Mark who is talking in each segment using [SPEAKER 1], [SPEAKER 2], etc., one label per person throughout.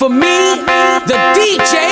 [SPEAKER 1] For me, the DJ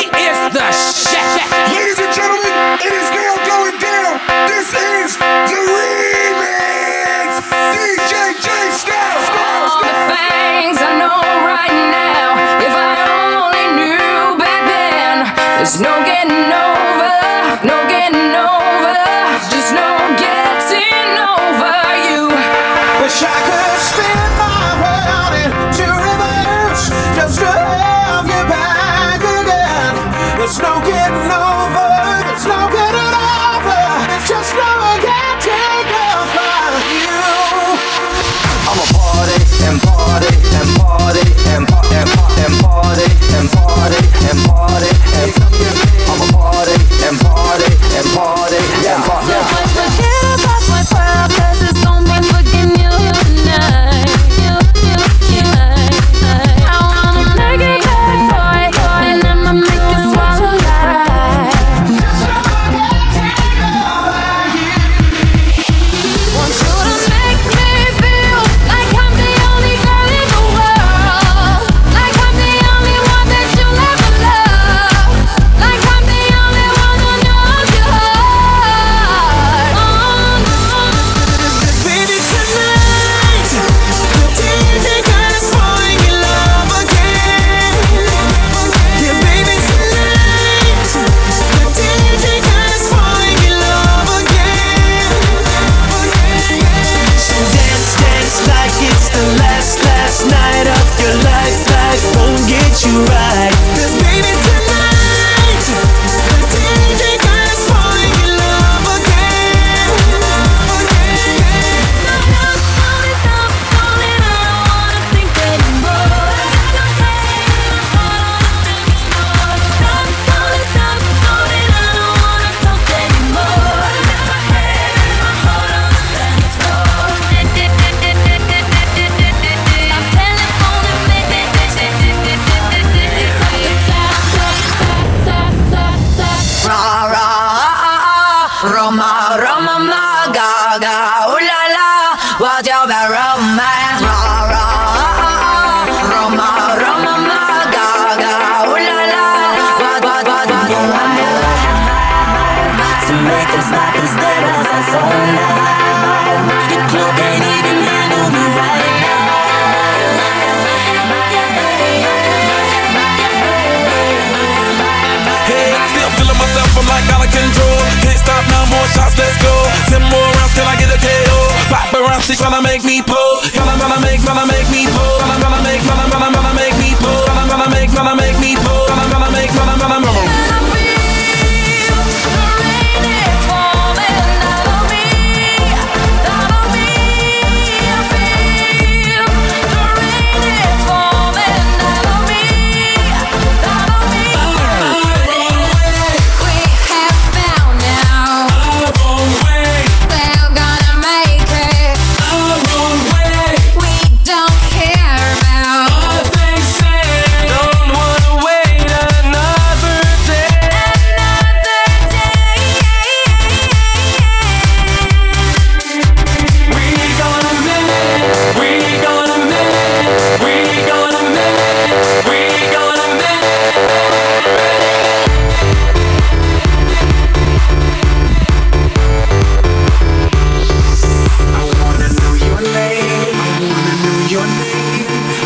[SPEAKER 2] She tryna make me
[SPEAKER 3] pull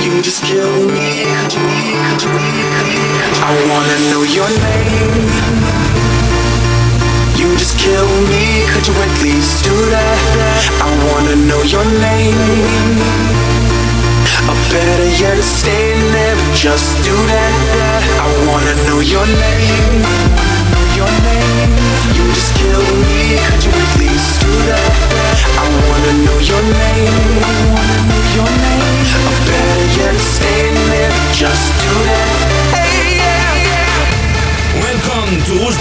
[SPEAKER 3] you just kill me. I wanna know your name. You just kill me. Could you at least do that? I wanna know your name. Better stay there. Just do that. I wanna know your name. Know your name. You just me, could you please do that? I wanna know your name, I wanna know your name Or better yet, stay there, just do that hey, yeah.
[SPEAKER 4] Welcome to Rouge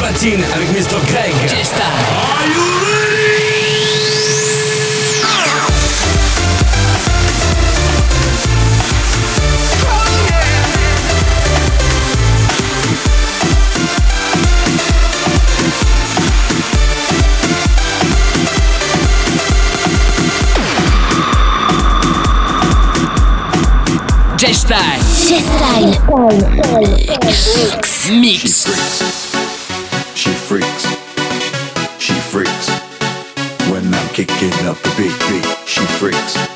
[SPEAKER 4] avec Mr. Greg Are you ready?
[SPEAKER 1] G-Style.
[SPEAKER 5] G-Style. Mix.
[SPEAKER 6] Mix.
[SPEAKER 1] She freaks. She freaks. When I'm kicking up the big beat, she freaks.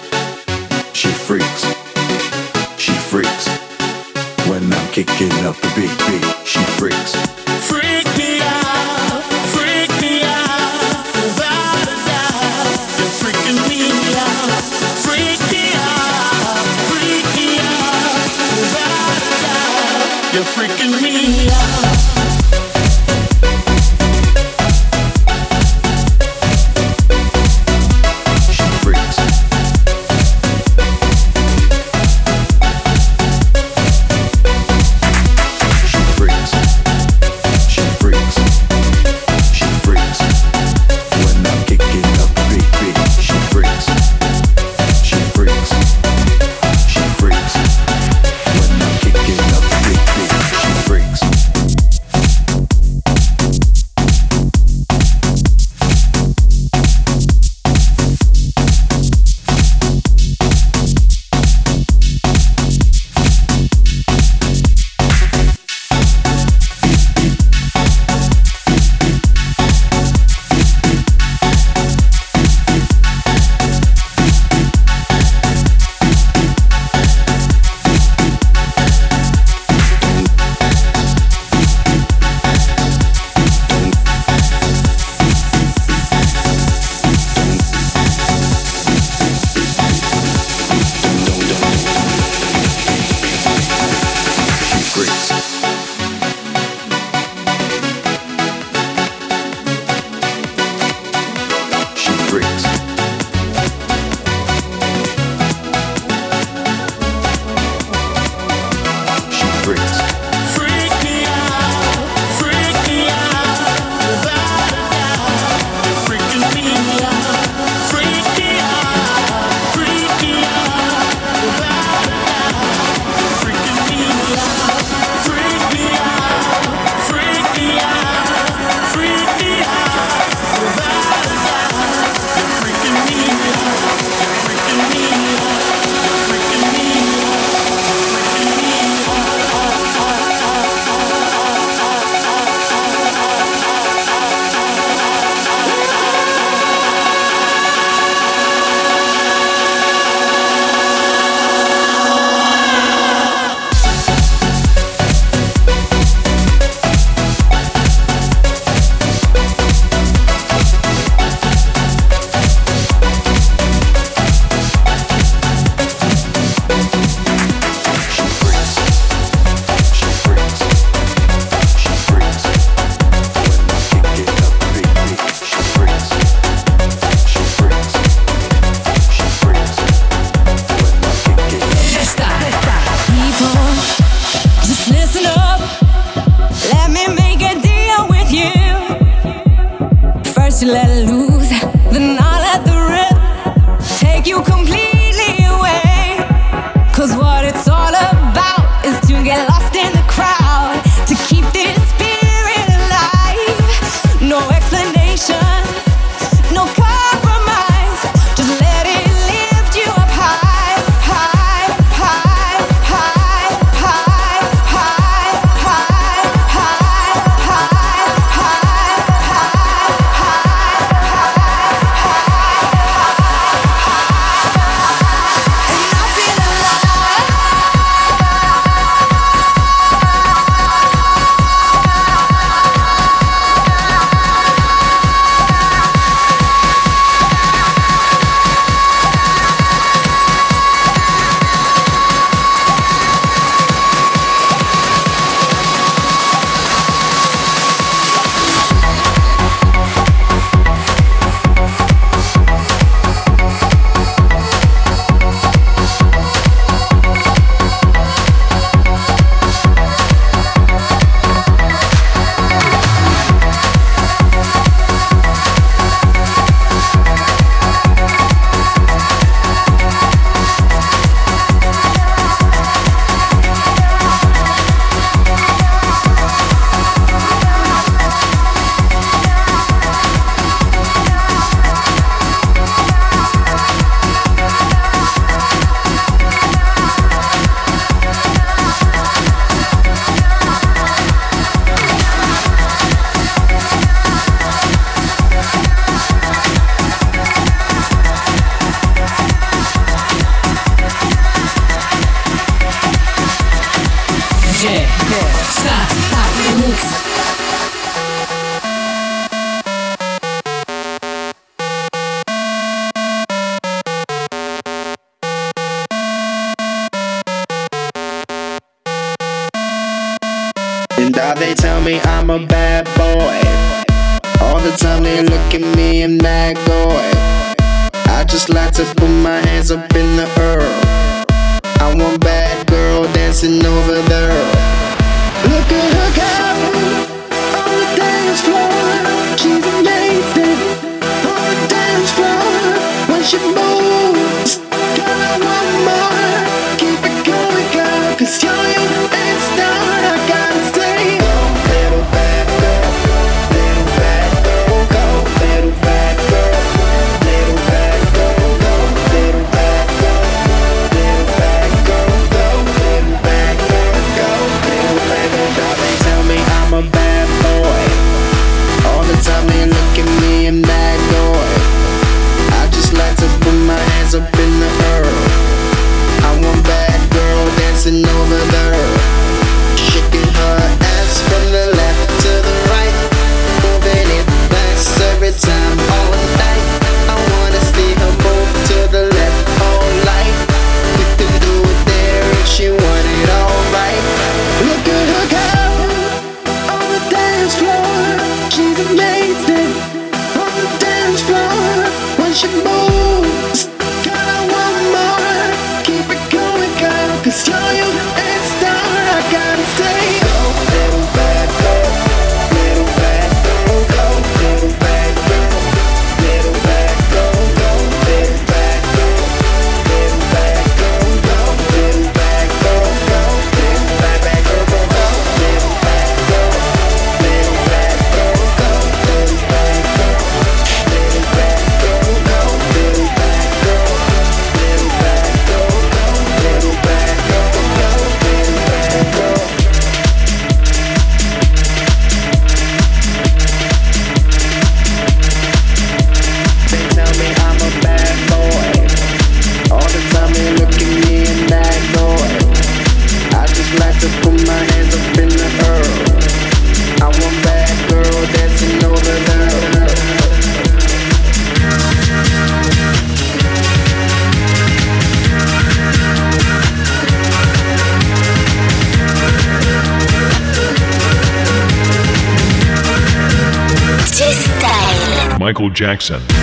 [SPEAKER 7] Jackson.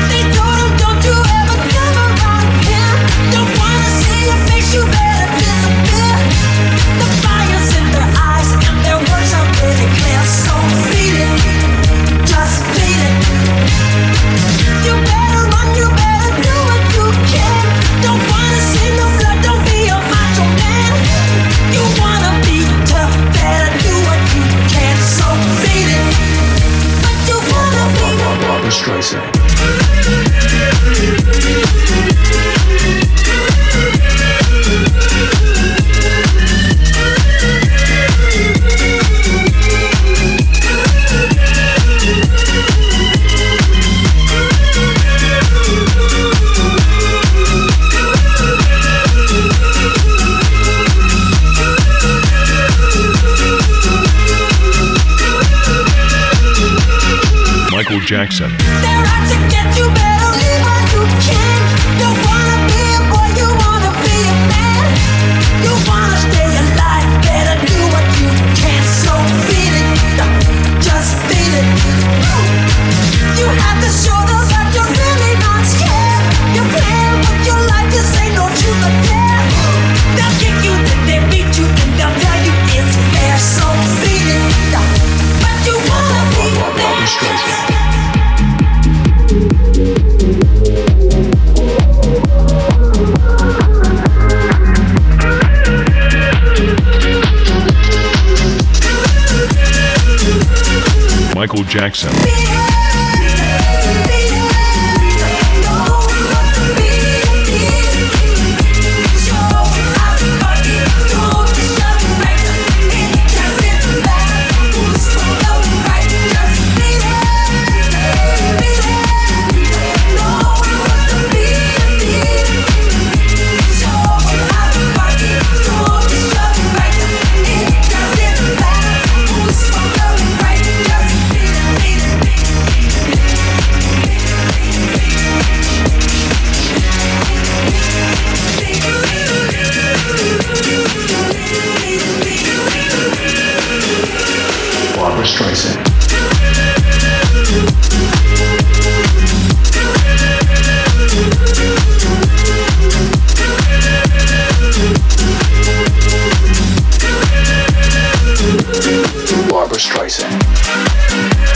[SPEAKER 7] Jackson. Jackson.
[SPEAKER 3] Streisand.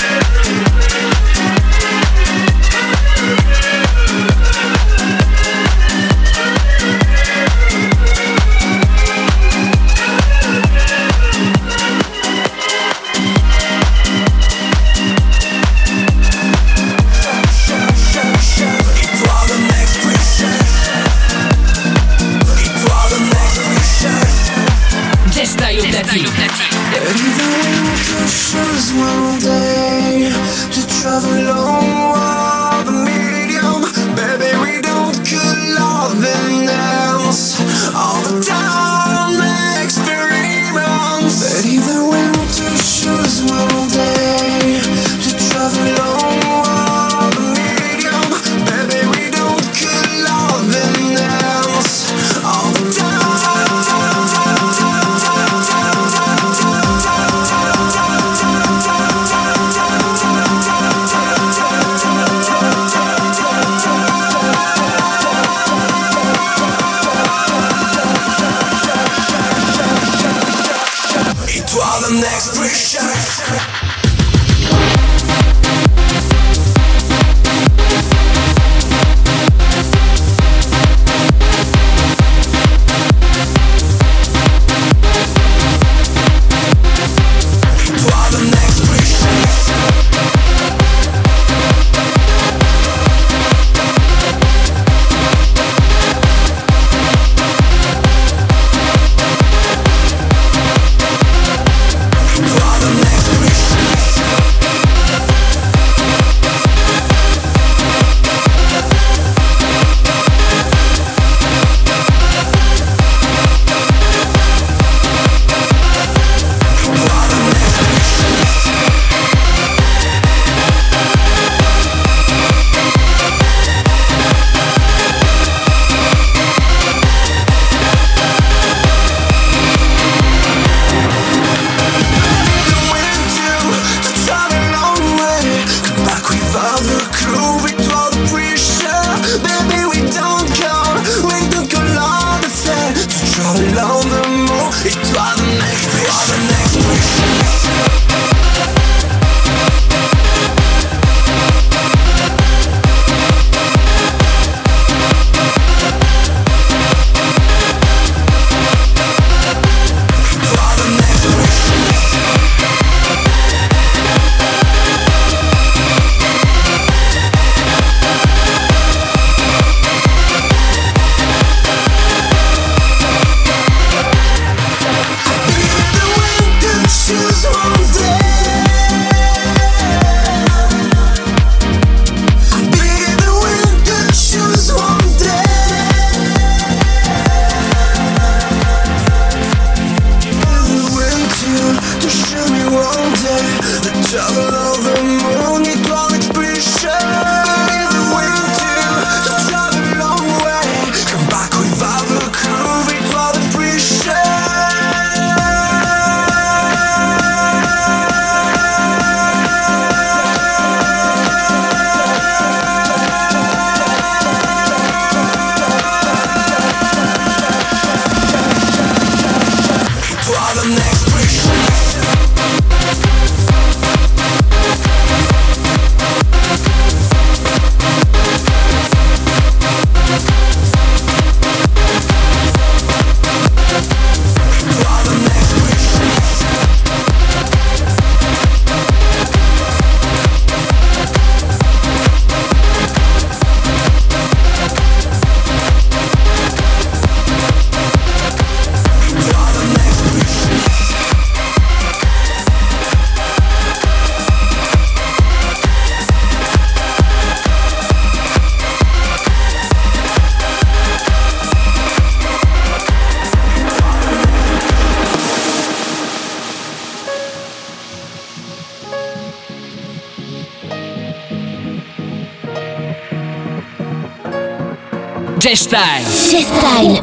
[SPEAKER 8] G-Style.
[SPEAKER 5] G-Style.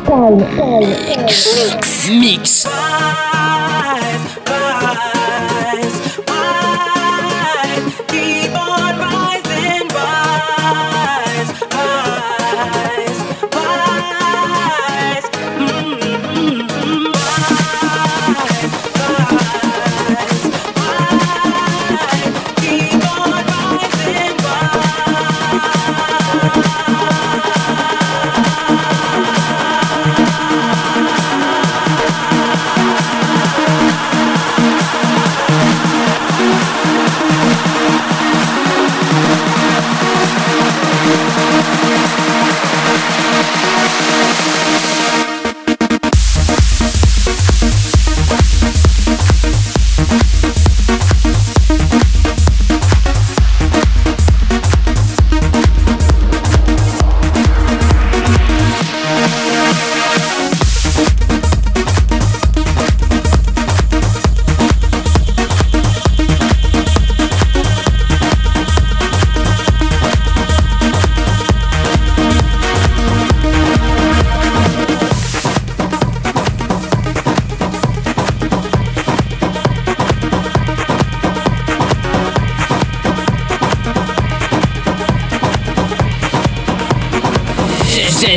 [SPEAKER 8] Mix. Mix.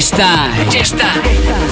[SPEAKER 1] está. Ya está.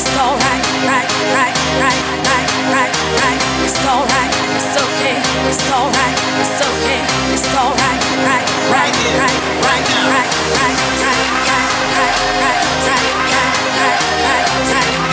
[SPEAKER 1] It's alright, right, right, right, right, right, right. It's alright, it's okay, it's alright, it's okay, it's alright, right, right, right, right, right, right, right, right, right, right, right, right, right, right.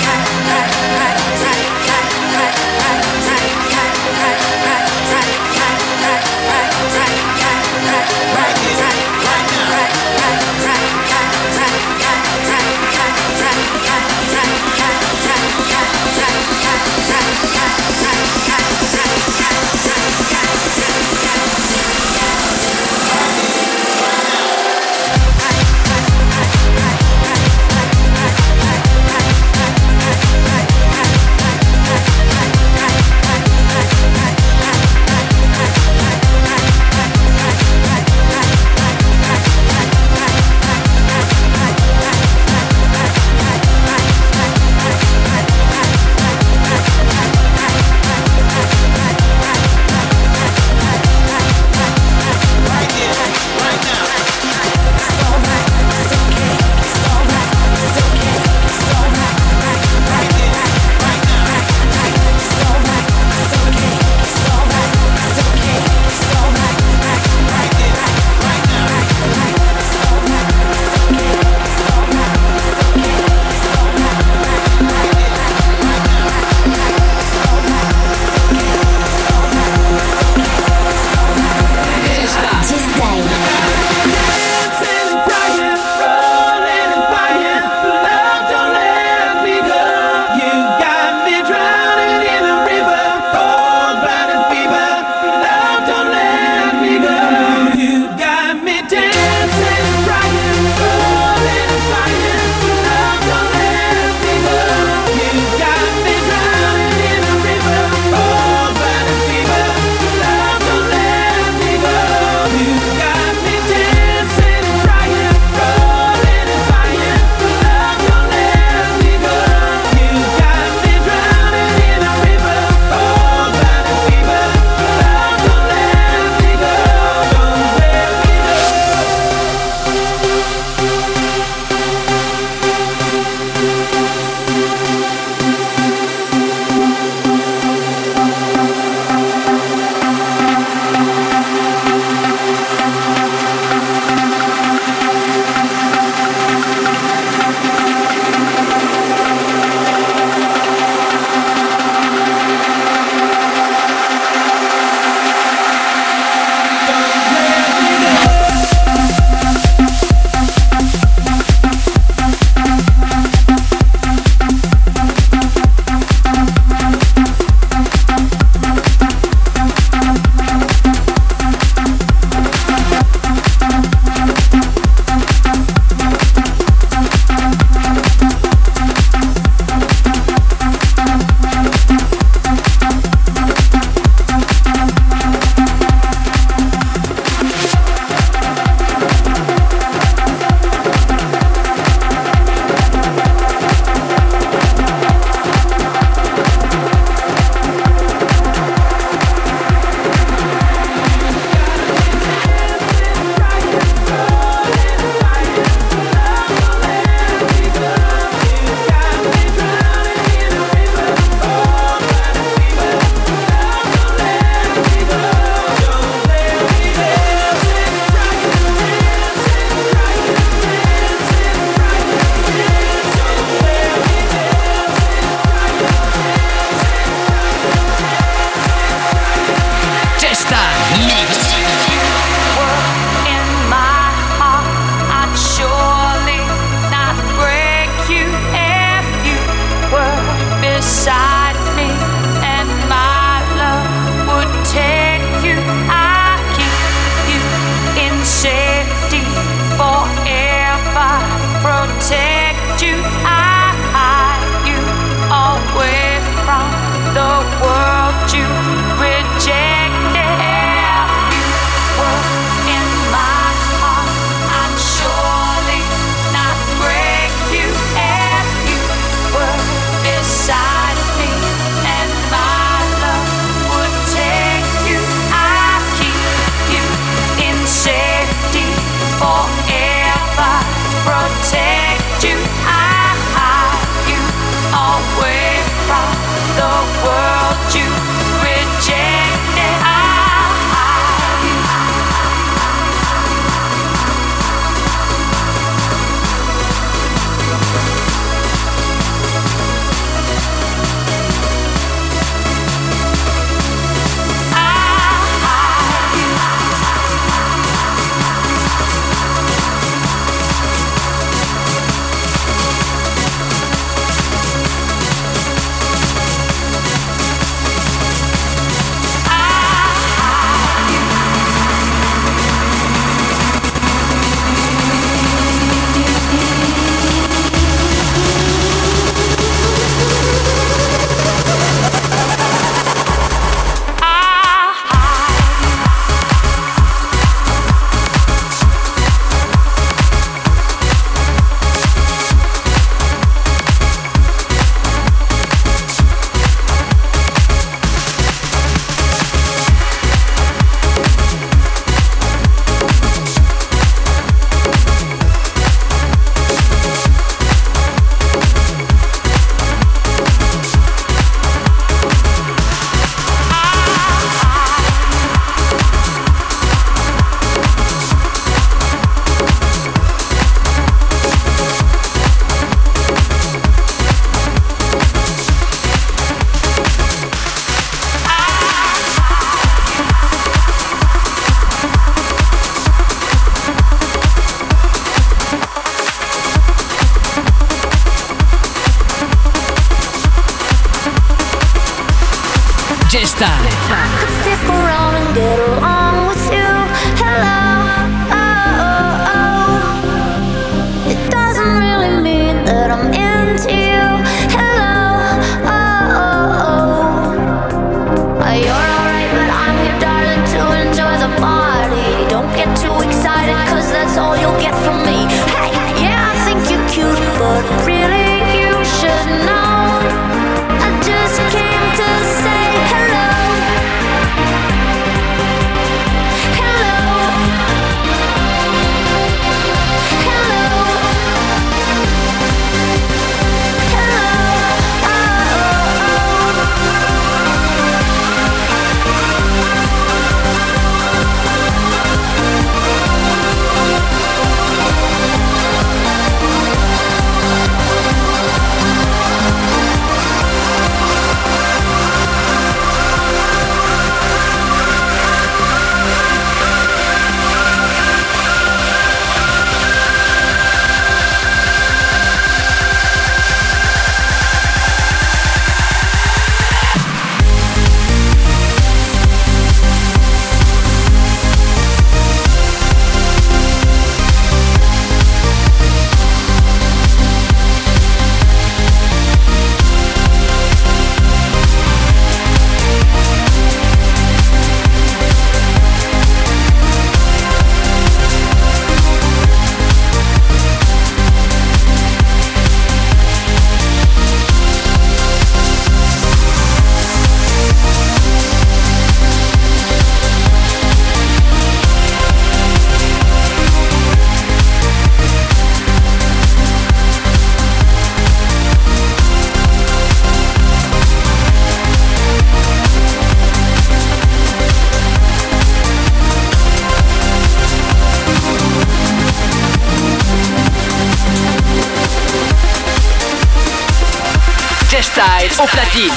[SPEAKER 9] au platine.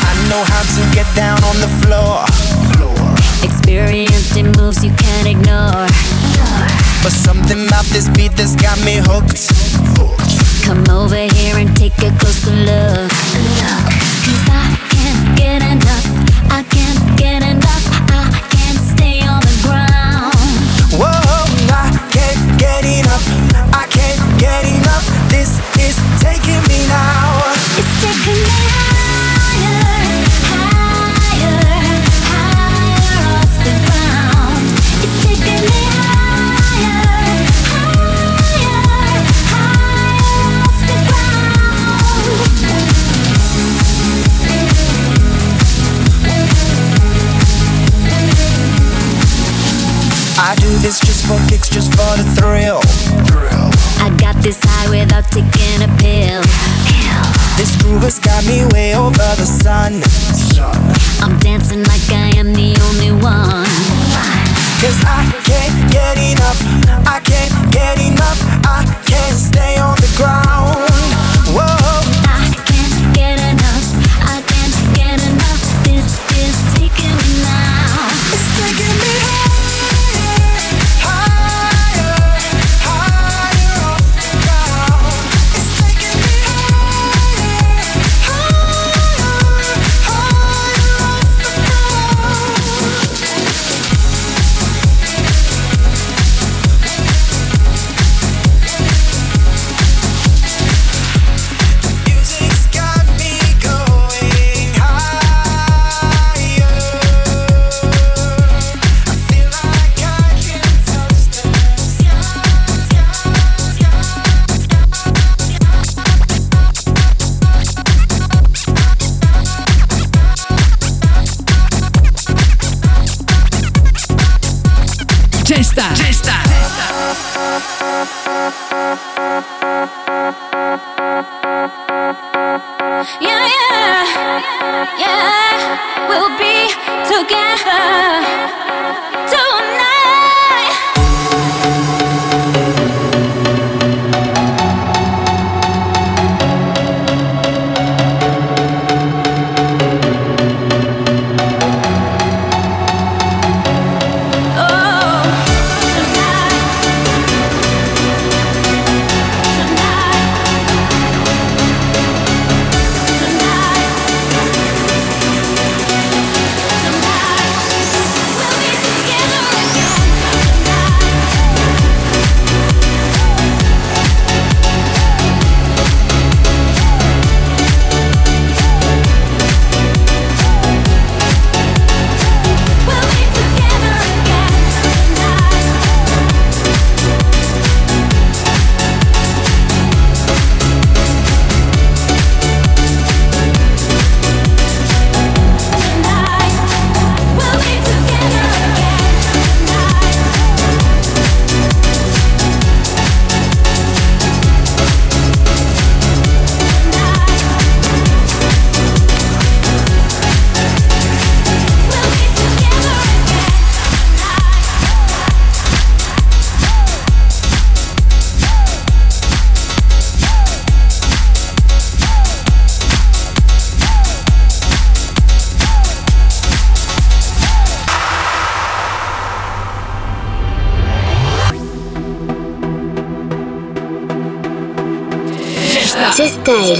[SPEAKER 3] Girls got me way over the sun.
[SPEAKER 10] I'm dancing like I am the only one.
[SPEAKER 3] Cause I can't get enough. I can't get enough. I can't stay on the ground.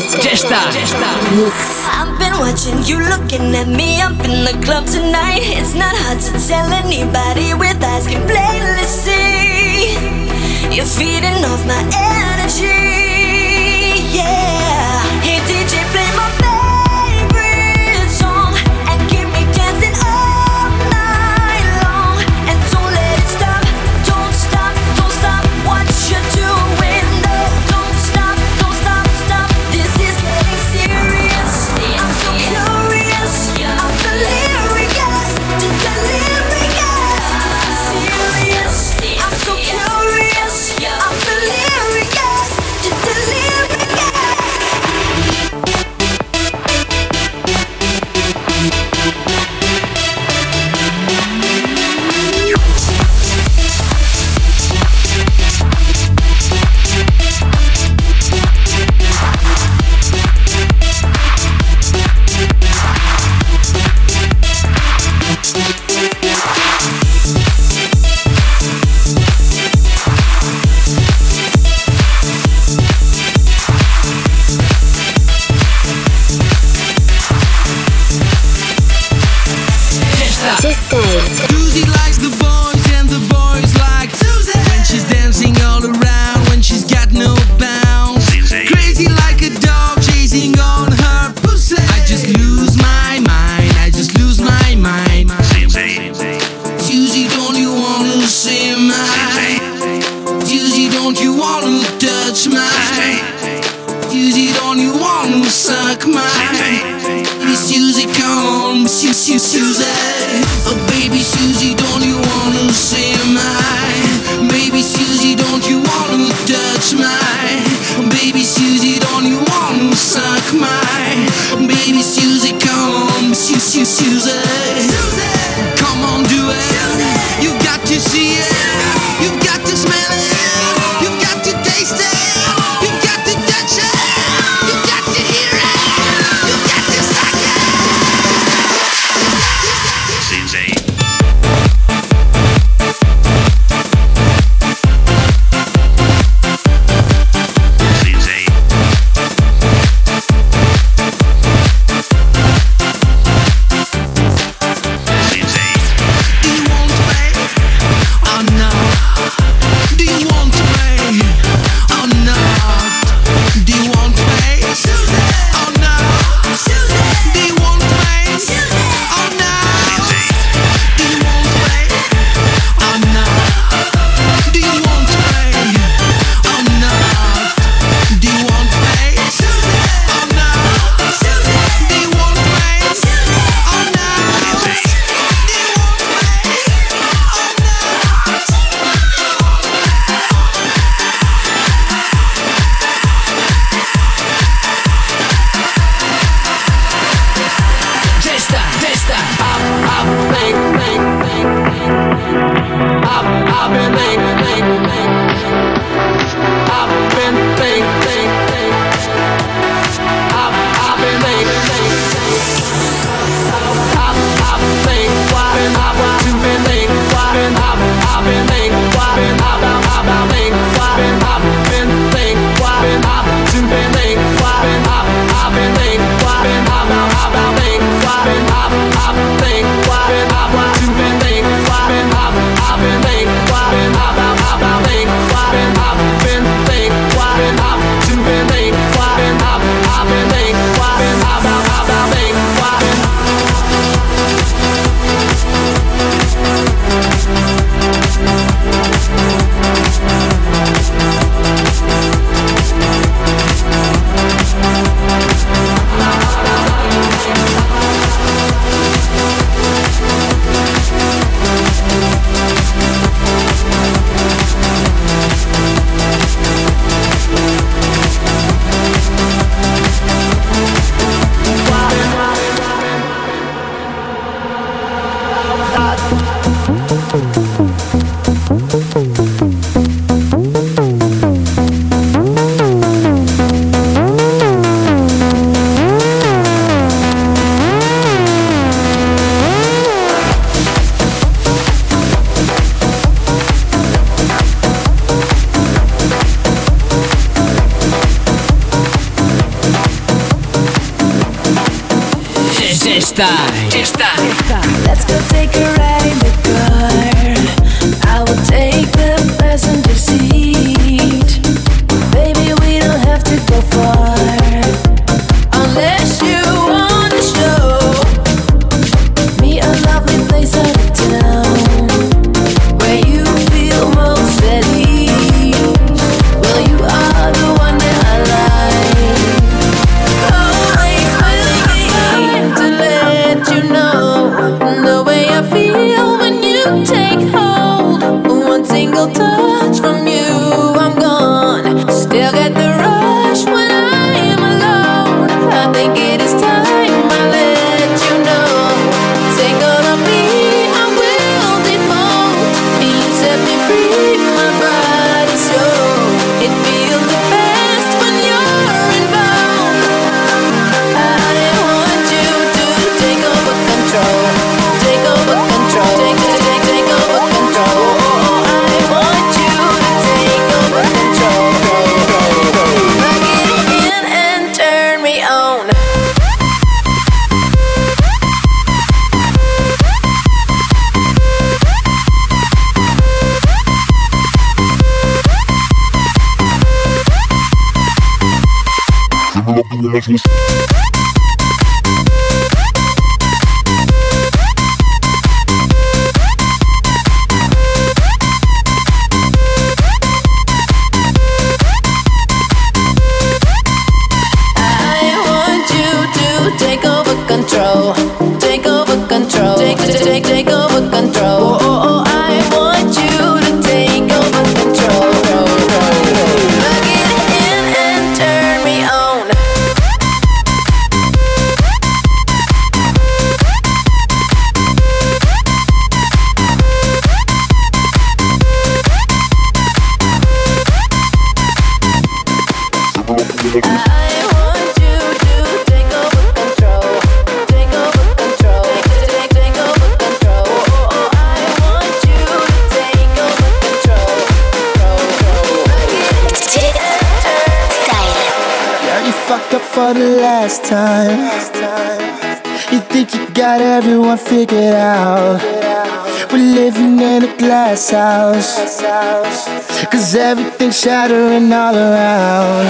[SPEAKER 5] Jesta.
[SPEAKER 11] I've been watching you looking at me. up in the club tonight. It's not hard to tell anybody with eyes can plainly see. You're feeding off my energy.
[SPEAKER 12] Pull up in your shattering all around.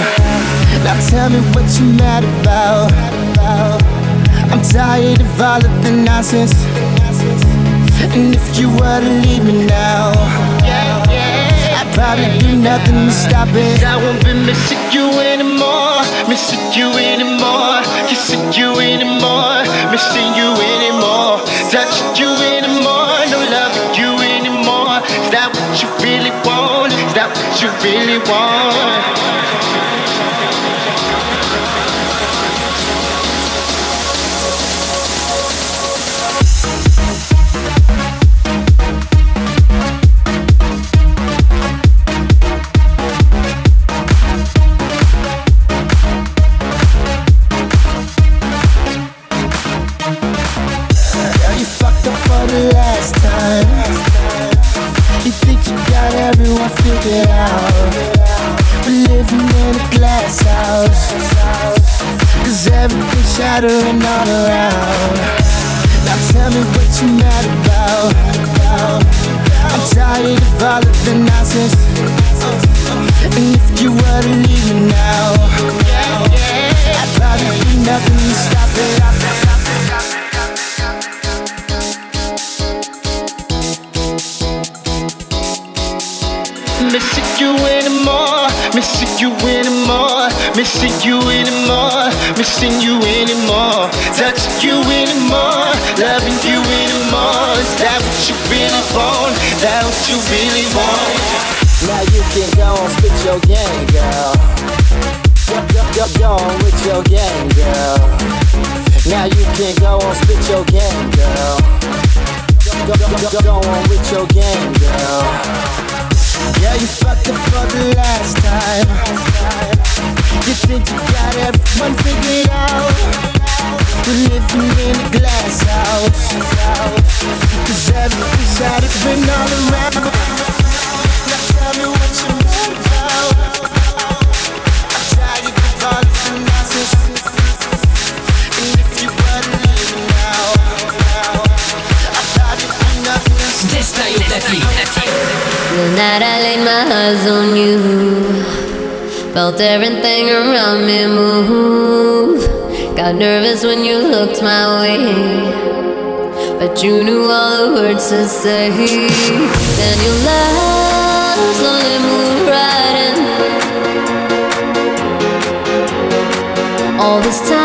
[SPEAKER 12] Now tell me what you're mad about. I'm tired of all of the nonsense. And if you were to leave me now I'd probably do nothing to stop it. I won't be missing you anymore Missing you anymore Kissing you anymore Missing you anymore Touching you anymore. you really want. then go on, spit your game, girl. Go, go, go, go on with your game, girl. Yeah, you fucked up for the last time. You think you got everyone figured out? We're living in a glass house. Cause every of has been all around. Now tell me what you know about.
[SPEAKER 13] Night I laid my eyes on you. Felt everything around me move. Got nervous when you looked my way. But you knew all the words to say. Then your love slowly moved right in. All this time,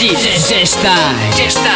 [SPEAKER 9] Platine. J-Style. J-Style.